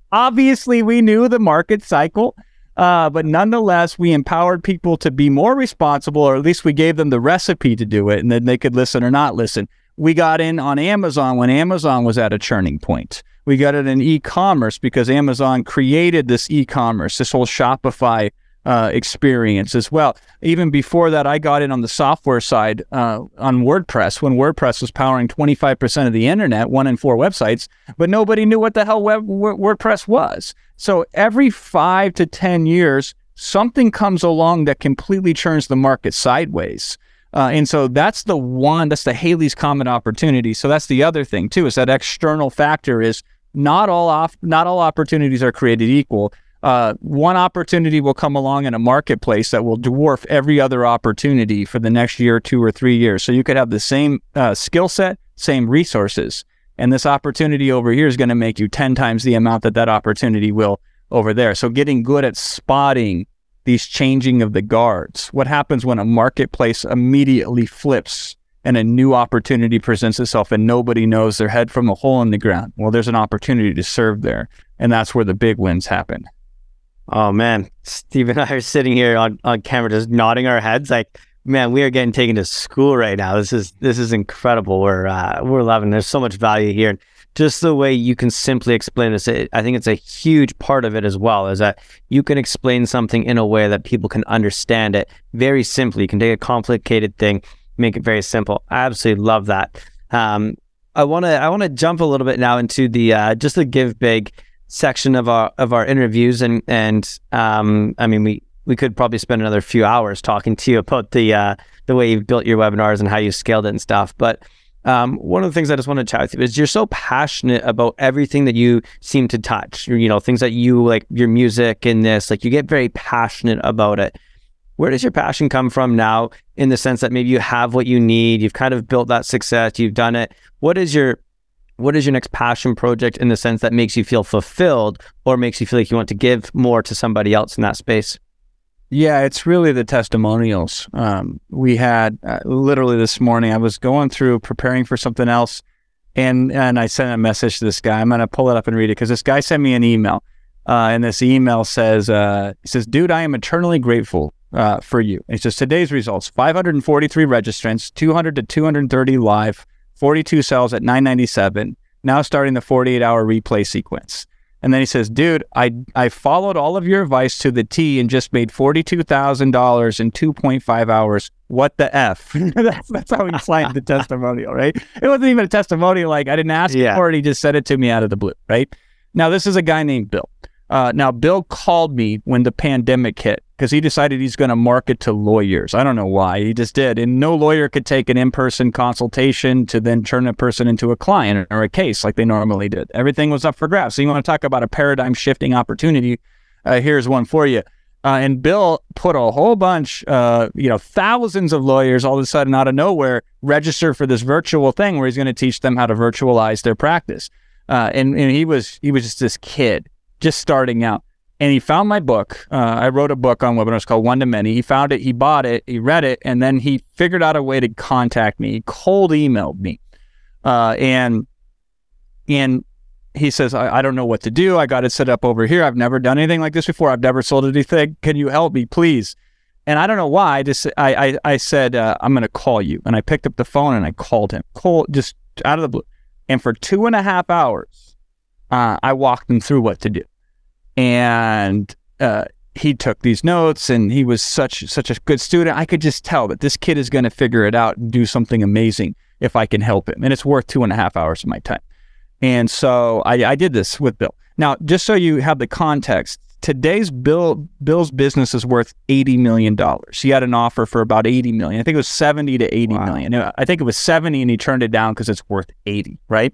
Obviously, we knew the market cycle. Uh, but nonetheless, we empowered people to be more responsible, or at least we gave them the recipe to do it, and then they could listen or not listen. We got in on Amazon when Amazon was at a churning point. We got it in e commerce because Amazon created this e commerce, this whole Shopify uh, experience as well. Even before that, I got in on the software side uh, on WordPress when WordPress was powering 25% of the internet, one in four websites, but nobody knew what the hell web, WordPress was. So every five to 10 years, something comes along that completely turns the market sideways. Uh, and so that's the one, that's the Halley's Comet opportunity. So that's the other thing too, is that external factor is not all off, not all opportunities are created equal. Uh, one opportunity will come along in a marketplace that will dwarf every other opportunity for the next year, two or three years. So you could have the same uh, skill set, same resources, and this opportunity over here is going to make you 10 times the amount that that opportunity will over there. So getting good at spotting these changing of the guards. What happens when a marketplace immediately flips and a new opportunity presents itself and nobody knows their head from a hole in the ground? Well, there's an opportunity to serve there. And that's where the big wins happen. Oh man, Steve and I are sitting here on, on camera just nodding our heads like, man, we are getting taken to school right now. This is this is incredible. We're uh, we're loving. There's so much value here just the way you can simply explain this, it, I think it's a huge part of it as well, is that you can explain something in a way that people can understand it very simply. You can take a complicated thing, make it very simple. I absolutely love that. Um, I want to I want to jump a little bit now into the uh, just the give big section of our of our interviews, and and um, I mean we we could probably spend another few hours talking to you about the uh, the way you've built your webinars and how you scaled it and stuff, but um, one of the things I just want to chat with you is you're so passionate about everything that you seem to touch. You know, things that you like your music and this, like you get very passionate about it. Where does your passion come from now in the sense that maybe you have what you need, you've kind of built that success, you've done it. What is your what is your next passion project in the sense that makes you feel fulfilled or makes you feel like you want to give more to somebody else in that space? Yeah, it's really the testimonials. Um, we had uh, literally this morning. I was going through preparing for something else, and and I sent a message to this guy. I'm gonna pull it up and read it because this guy sent me an email, uh, and this email says, uh, "He says, dude, I am eternally grateful uh, for you." It says today's results: 543 registrants, 200 to 230 live, 42 cells at 997. Now starting the 48 hour replay sequence. And then he says, dude, I, I followed all of your advice to the T and just made $42,000 in 2.5 hours. What the F? that's, that's how he signed the testimonial, right? It wasn't even a testimonial. Like I didn't ask yeah. for it. He just said it to me out of the blue, right? Now, this is a guy named Bill. Uh, now, Bill called me when the pandemic hit because he decided he's going to market to lawyers. I don't know why. He just did. And no lawyer could take an in person consultation to then turn a person into a client or a case like they normally did. Everything was up for grabs. So, you want to talk about a paradigm shifting opportunity? Uh, here's one for you. Uh, and Bill put a whole bunch, uh, you know, thousands of lawyers all of a sudden out of nowhere register for this virtual thing where he's going to teach them how to virtualize their practice. Uh, and, and he was he was just this kid just starting out. And he found my book. Uh, I wrote a book on webinars called One to Many. He found it, he bought it, he read it, and then he figured out a way to contact me. He cold emailed me. Uh, and and he says, I, I, don't know what to do. I got it set up over here. I've never done anything like this before. I've never sold anything. Can you help me, please? And I don't know why. I just I I, I said uh, I'm going to call you, and I picked up the phone and I called him, cold, just out of the blue. And for two and a half hours, uh, I walked him through what to do and uh, he took these notes and he was such such a good student. I could just tell that this kid is going to figure it out and do something amazing if i can help him. And it's worth two and a half hours of my time. And so i, I did this with bill. Now just so you have the context today's bill bill's business is worth 80 million dollars. He had an offer for about 80 million. I think it was 70 to eighty wow. million. i think it was 70 and he turned it down because it's worth 80 right?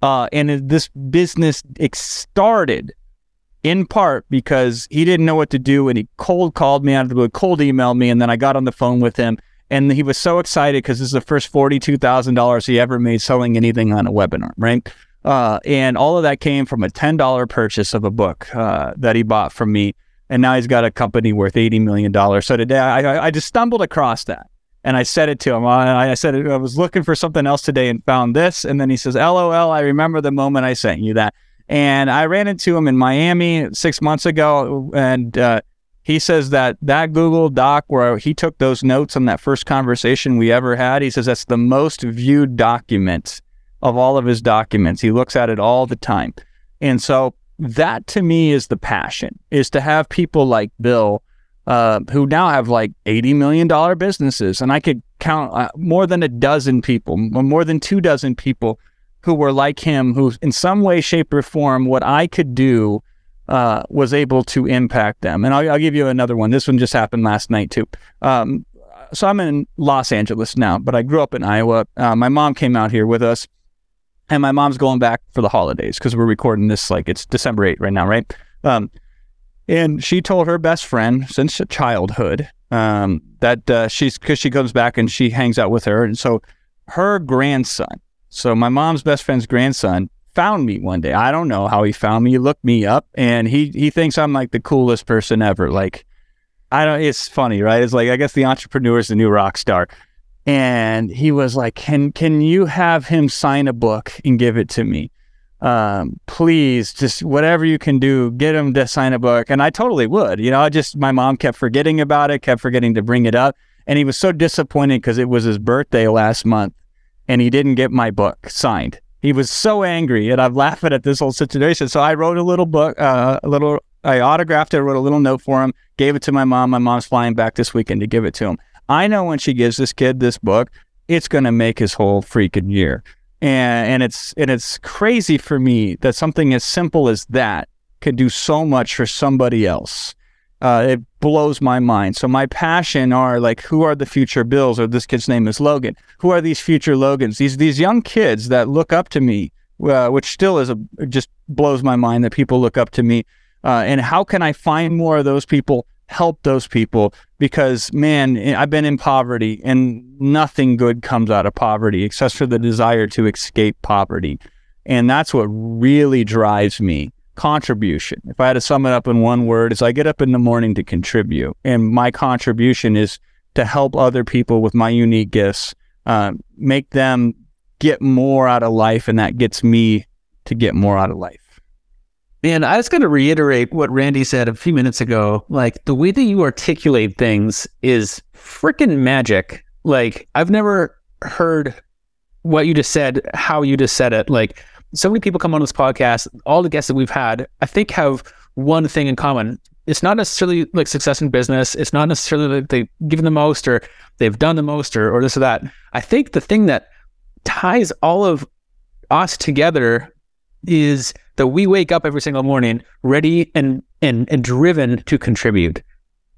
Uh, and this business started in part because he didn't know what to do and he cold called me out of the blue, cold emailed me, and then I got on the phone with him. And he was so excited because this is the first $42,000 he ever made selling anything on a webinar, right? Uh, and all of that came from a $10 purchase of a book uh, that he bought from me. And now he's got a company worth $80 million. So today I, I just stumbled across that and I said it to him. I, I said, I was looking for something else today and found this. And then he says, LOL, I remember the moment I sent you that. And I ran into him in Miami six months ago, and uh, he says that that Google Doc where he took those notes on that first conversation we ever had, he says that's the most viewed document of all of his documents. He looks at it all the time. And so that to me is the passion, is to have people like Bill uh, who now have like $80 million businesses. And I could count uh, more than a dozen people, more than two dozen people who were like him, who in some way, shape, or form, what I could do uh, was able to impact them. And I'll, I'll, give you another one. This one just happened last night too. Um, so I'm in Los Angeles now, but I grew up in Iowa. Uh, my mom came out here with us, and my mom's going back for the holidays because we're recording this like it's December 8 right now, right? Um, and she told her best friend since childhood um, that uh, she's because she comes back and she hangs out with her, and so her grandson. So my mom's best friend's grandson found me one day. I don't know how he found me. He looked me up, and he he thinks I'm like the coolest person ever. Like I don't. It's funny, right? It's like I guess the entrepreneur is the new rock star. And he was like, "Can can you have him sign a book and give it to me? Um, please, just whatever you can do, get him to sign a book." And I totally would. You know, I just my mom kept forgetting about it, kept forgetting to bring it up, and he was so disappointed because it was his birthday last month, and he didn't get my book signed. He was so angry, and I'm laughing at this whole situation. So I wrote a little book, uh, a little I autographed it, wrote a little note for him, gave it to my mom. My mom's flying back this weekend to give it to him. I know when she gives this kid this book, it's going to make his whole freaking year. And, and it's and it's crazy for me that something as simple as that could do so much for somebody else. Uh, it blows my mind. So my passion are like, who are the future Bills? Or this kid's name is Logan. Who are these future Logans? These these young kids that look up to me, uh, which still is a just blows my mind that people look up to me uh, and how can I find more of those people, help those people? Because, man, I've been in poverty and nothing good comes out of poverty except for the desire to escape poverty. And that's what really drives me contribution. If I had to sum it up in one word, is I get up in the morning to contribute. And my contribution is to help other people with my unique gifts, uh, make them get more out of life. And that gets me to get more out of life. And I was going to reiterate what Randy said a few minutes ago. Like the way that you articulate things is freaking magic. Like I've never heard what you just said, how you just said it. Like so many people come on this podcast, all the guests that we've had, I think have one thing in common. It's not necessarily like success in business. It's not necessarily that they've given the most or they've done the most or, or this or that. I think the thing that ties all of us together is that we wake up every single morning ready and and and driven to contribute.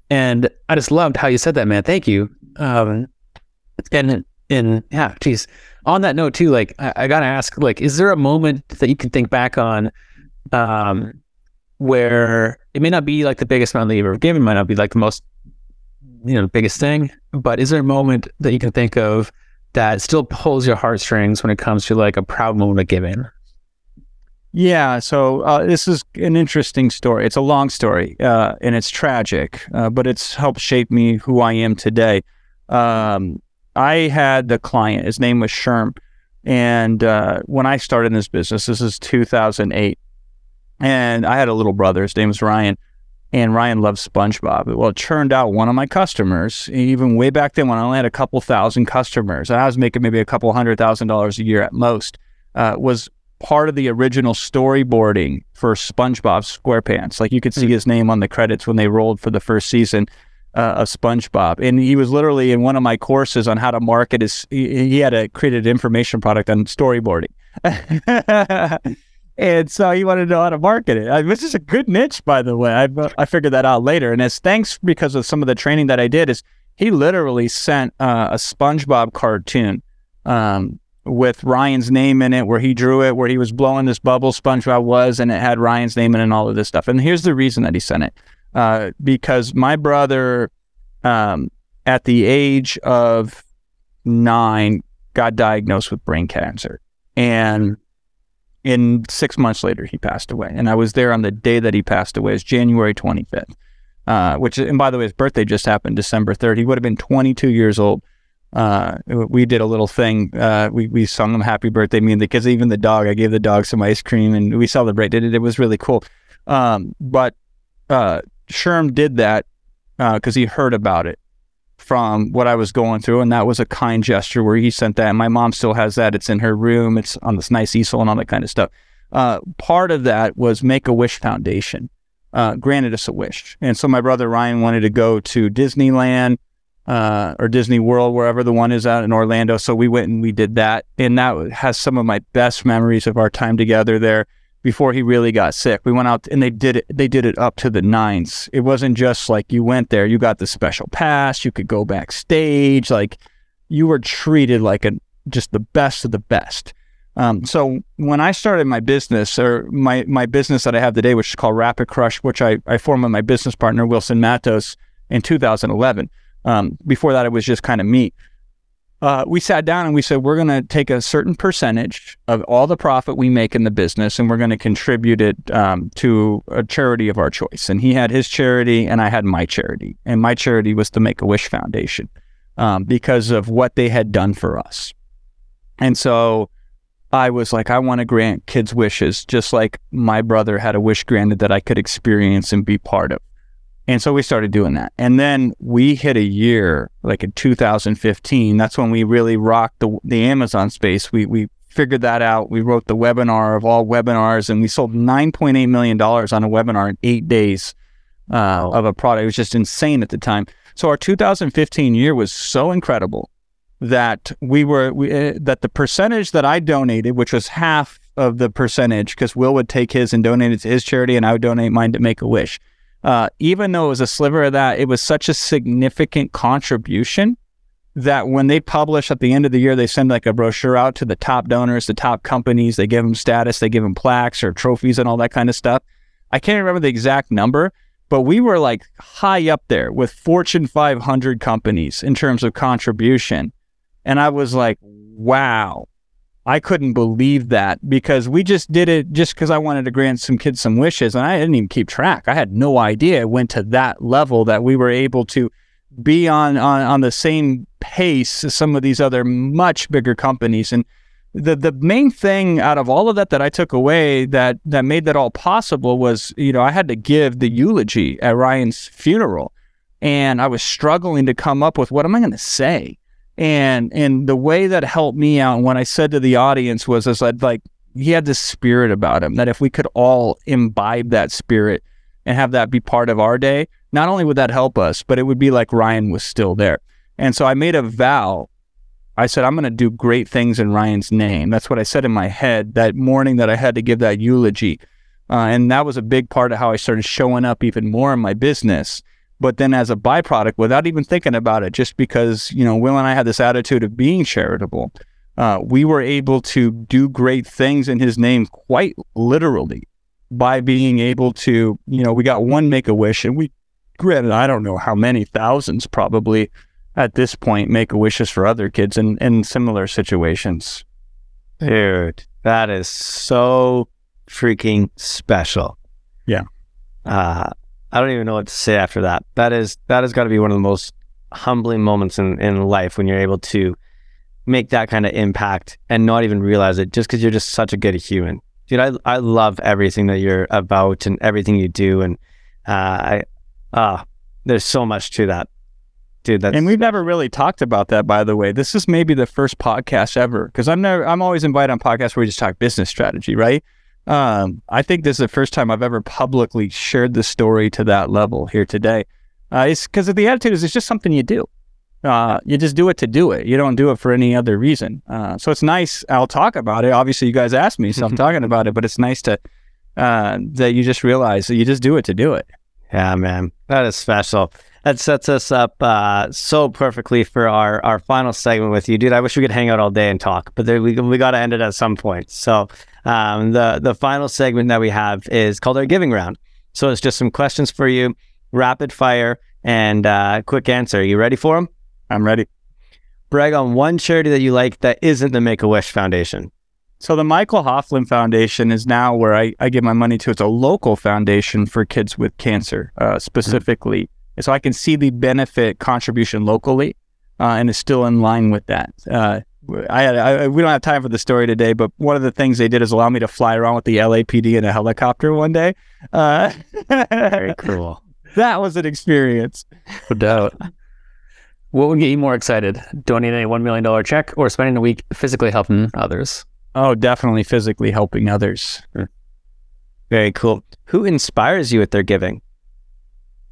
And I just loved how you said that, man. Thank you. Um, and and yeah, geez. On that note too, like I, I gotta ask, like, is there a moment that you can think back on, um, where it may not be like the biggest amount that you've ever given, might not be like the most, you know, biggest thing, but is there a moment that you can think of that still pulls your heartstrings when it comes to like a proud moment of giving? Yeah, so uh, this is an interesting story. It's a long story uh, and it's tragic, uh, but it's helped shape me who I am today. Um, I had the client, his name was Sherm. And uh, when I started in this business, this is 2008. And I had a little brother, his name was Ryan. And Ryan loved SpongeBob. Well, it turned out one of my customers, even way back then when I only had a couple thousand customers, and I was making maybe a couple hundred thousand dollars a year at most, uh, was part of the original storyboarding for SpongeBob SquarePants. Like you could see hmm. his name on the credits when they rolled for the first season uh, of SpongeBob, and he was literally in one of my courses on how to market his. He, he had a created information product on storyboarding. and so he wanted to know how to market it, This is a good niche, by the way. I, I figured that out later. And as thanks because of some of the training that I did, is he literally sent uh, a SpongeBob cartoon um, with Ryan's name in it, where he drew it, where he was blowing this bubble, SpongeBob was, and it had Ryan's name in it and all of this stuff. And here's the reason that he sent it uh, because my brother, um, at the age of nine, got diagnosed with brain cancer. And in six months later, he passed away. And I was there on the day that he passed away, it's January 25th. Uh, which, and by the way, his birthday just happened December 3rd. He would have been 22 years old uh, we did a little thing. Uh, we, we sung him happy birthday, me and the kids, even the dog. I gave the dog some ice cream and we celebrated it. It was really cool. Um, but uh, Sherm did that because uh, he heard about it from what I was going through. And that was a kind gesture where he sent that. And my mom still has that. It's in her room, it's on this nice easel and all that kind of stuff. Uh, part of that was Make a Wish Foundation. uh, granted us a wish. And so my brother Ryan wanted to go to Disneyland uh, or Disney World, wherever the one is out in Orlando. So we went and we did that. And that has some of my best memories of our time together there before he really got sick. We went out and they did it they did it up to the nines. It wasn't just like you went there, you got the special pass, you could go backstage, like you were treated like a just the best of the best. Um, so when I started my business or my, my business that I have today, which is called Rapid Crush, which I, I formed with my business partner, Wilson Matos in 2011. Um, before that, it was just kind of me. Uh, we sat down and we said, we're going to take a certain percentage of all the profit we make in the business and we're going to contribute it um, to a charity of our choice. And he had his charity and I had my charity. And my charity was the Make a Wish Foundation um, because of what they had done for us. And so I was like, I want to grant kids' wishes, just like my brother had a wish granted that I could experience and be part of. And so we started doing that. And then we hit a year, like in 2015. That's when we really rocked the, the Amazon space. We, we figured that out. We wrote the webinar of all webinars and we sold $9.8 million on a webinar in eight days uh, of a product. It was just insane at the time. So our 2015 year was so incredible that we were we, uh, that the percentage that I donated, which was half of the percentage, because Will would take his and donate it to his charity, and I would donate mine to Make a Wish. Uh, even though it was a sliver of that, it was such a significant contribution that when they publish at the end of the year, they send like a brochure out to the top donors, the top companies. They give them status, they give them plaques or trophies and all that kind of stuff. I can't remember the exact number, but we were like high up there with Fortune 500 companies in terms of contribution. And I was like, wow, I couldn't believe that because we just did it just because I wanted to grant some kids some wishes. And I didn't even keep track. I had no idea it went to that level that we were able to be on, on, on the same pace as some of these other much bigger companies. And the the main thing out of all of that that I took away that that made that all possible was, you know, I had to give the eulogy at Ryan's funeral. And I was struggling to come up with what am I going to say? And and the way that helped me out, what I said to the audience was, I said, like, he had this spirit about him that if we could all imbibe that spirit and have that be part of our day, not only would that help us, but it would be like Ryan was still there. And so I made a vow. I said, I'm going to do great things in Ryan's name. That's what I said in my head that morning that I had to give that eulogy. Uh, and that was a big part of how I started showing up even more in my business but then as a byproduct, without even thinking about it, just because, you know, Will and I had this attitude of being charitable, uh, we were able to do great things in his name quite literally by being able to, you know, we got one make a wish and we, granted, I don't know how many thousands probably at this point make a wishes for other kids in, in similar situations. Dude, that is so freaking special. Yeah. Uh, I don't even know what to say after that. That is that has got to be one of the most humbling moments in, in life when you're able to make that kind of impact and not even realize it just because you're just such a good human. Dude, I I love everything that you're about and everything you do. And uh, I uh, there's so much to that. Dude, that's and we've never really talked about that, by the way. This is maybe the first podcast ever because I'm never I'm always invited on podcasts where we just talk business strategy, right? Um, I think this is the first time I've ever publicly shared the story to that level here today. Uh, it's because the attitude is it's just something you do. Uh, you just do it to do it. You don't do it for any other reason. Uh, so it's nice. I'll talk about it. Obviously, you guys asked me, so I'm talking about it. But it's nice to uh, that you just realize that you just do it to do it. Yeah, man, that is special. That sets us up uh, so perfectly for our, our final segment with you, dude. I wish we could hang out all day and talk, but there, we we got to end it at some point. So um, the the final segment that we have is called our giving round. So it's just some questions for you, rapid fire, and uh, quick answer. You ready for them? I'm ready. Brag on one charity that you like that isn't the Make a Wish Foundation. So the Michael Hoefflin Foundation is now where I, I give my money to. It's a local foundation for kids with cancer, uh, specifically. Mm-hmm. So I can see the benefit contribution locally, uh, and is still in line with that. Uh, I I, we don't have time for the story today, but one of the things they did is allow me to fly around with the LAPD in a helicopter one day. Uh, Very cool. That was an experience. No doubt. What would get you more excited? Donating a $1 million check or spending a week physically helping others? Oh, definitely physically helping others. Very cool. Who inspires you with their giving?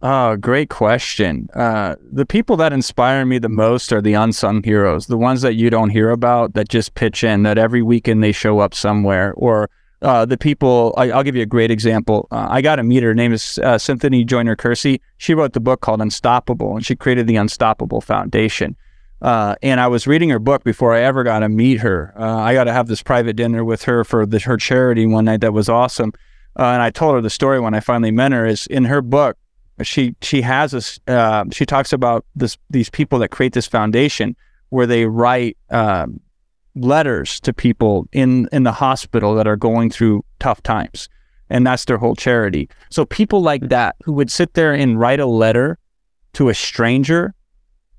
Oh, great question. Uh, the people that inspire me the most are the unsung heroes, the ones that you don't hear about that just pitch in, that every weekend they show up somewhere. Or uh, the people, I, will give you a great example. Uh, I got to meet her. Her name is uh, Cynthia Joyner Kersey. She wrote the book called Unstoppable, and she created the Unstoppable Foundation. Uh, and I was reading her book before I ever got to meet her. Uh, I got to have this private dinner with her for the, her charity one night that was awesome. Uh, and I told her the story when I finally met her. Is in her book, she she has a uh, she talks about this these people that create this foundation where they write um, letters to people in in the hospital that are going through tough times, and that's their whole charity. So people like that who would sit there and write a letter to a stranger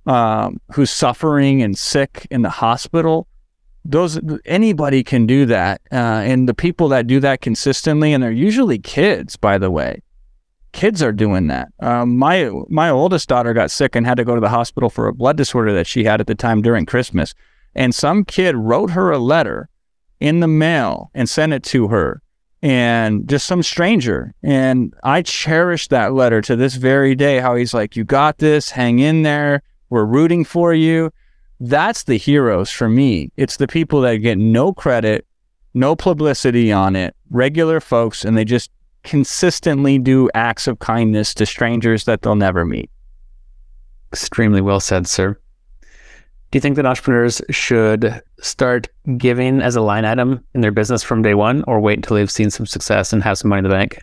um, who's suffering and sick in the hospital. Those anybody can do that, uh, and the people that do that consistently, and they're usually kids, by the way kids are doing that. Um, my my oldest daughter got sick and had to go to the hospital for a blood disorder that she had at the time during Christmas, and some kid wrote her a letter in the mail and sent it to her, and just some stranger. And I cherish that letter to this very day. How he's like, "You got this. Hang in there. We're rooting for you." That's the heroes for me. It's the people that get no credit, no publicity on it, regular folks, and they just consistently do acts of kindness to strangers that they'll never meet. Extremely well said, sir. Do you think that entrepreneurs should start giving as a line item in their business from day one or wait until they've seen some success and have some money in the bank?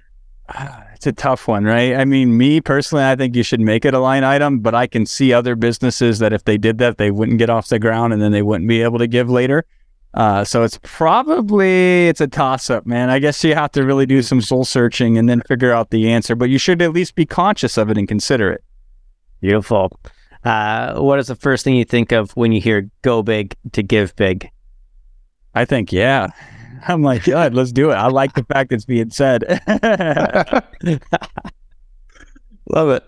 Ah, it's a tough one, right? I mean, me personally, I think you should make it a line item, but I can see other businesses that if they did that, they wouldn't get off the ground and then they wouldn't be able to give later. Uh, so it's probably it's a toss up, man. I guess you have to really do some soul searching and then figure out the answer, but you should at least be conscious of it and consider it. Beautiful. Uh, what is the first thing you think of when you hear "go big to give big"? I think, yeah. I'm like, God, let's do it. I like the fact it's being said. Love it.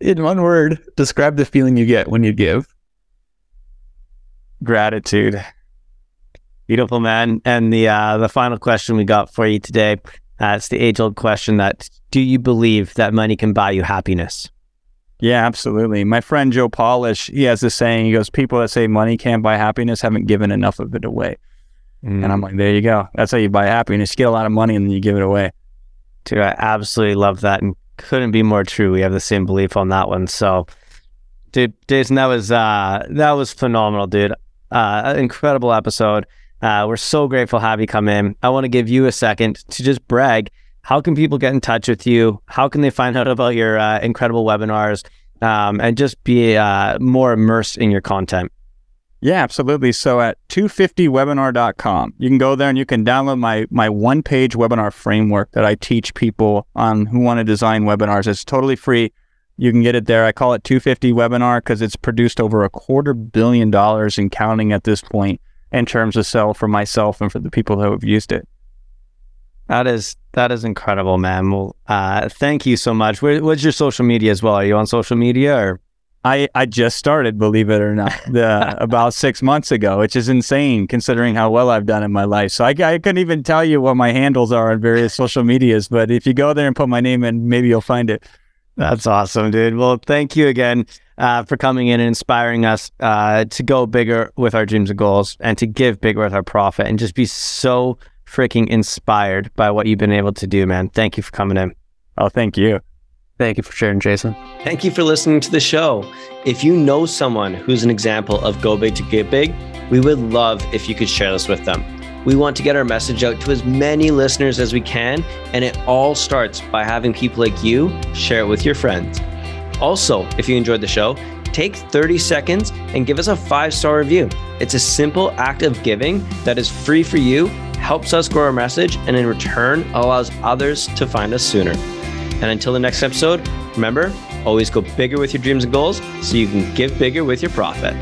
In one word, describe the feeling you get when you give. Gratitude. Beautiful, man. And the uh, the final question we got for you today, uh, it's the age old question that do you believe that money can buy you happiness? Yeah, absolutely. My friend Joe Polish, he has this saying. He goes, "People that say money can't buy happiness haven't given enough of it away." Mm. And I'm like, "There you go. That's how you buy happiness. You get a lot of money and then you give it away." Dude, I absolutely love that, and couldn't be more true. We have the same belief on that one. So, dude, Jason, that was uh, that was phenomenal, dude. Uh, incredible episode. Uh, we're so grateful to have you come in. I want to give you a second to just brag. How can people get in touch with you? How can they find out about your uh, incredible webinars um, and just be uh, more immersed in your content? Yeah, absolutely. So at 250webinar.com, you can go there and you can download my my one page webinar framework that I teach people on who want to design webinars. It's totally free. You can get it there. I call it 250 webinar because it's produced over a quarter billion dollars in counting at this point in terms of sell for myself and for the people who have used it. That is that is incredible, man. Well, uh, thank you so much. Where, what's your social media as well? Are you on social media or? I, I just started, believe it or not, the, about six months ago, which is insane considering how well I've done in my life. So I, I couldn't even tell you what my handles are on various social medias, but if you go there and put my name in, maybe you'll find it. That's awesome, dude. Well, thank you again uh, for coming in and inspiring us uh, to go bigger with our dreams and goals and to give bigger with our profit and just be so freaking inspired by what you've been able to do, man. Thank you for coming in. Oh, thank you. Thank you for sharing, Jason. Thank you for listening to the show. If you know someone who's an example of go big to get big, we would love if you could share this with them. We want to get our message out to as many listeners as we can, and it all starts by having people like you share it with your friends. Also, if you enjoyed the show, take 30 seconds and give us a five star review. It's a simple act of giving that is free for you, helps us grow our message, and in return allows others to find us sooner. And until the next episode, remember, always go bigger with your dreams and goals so you can give bigger with your profit.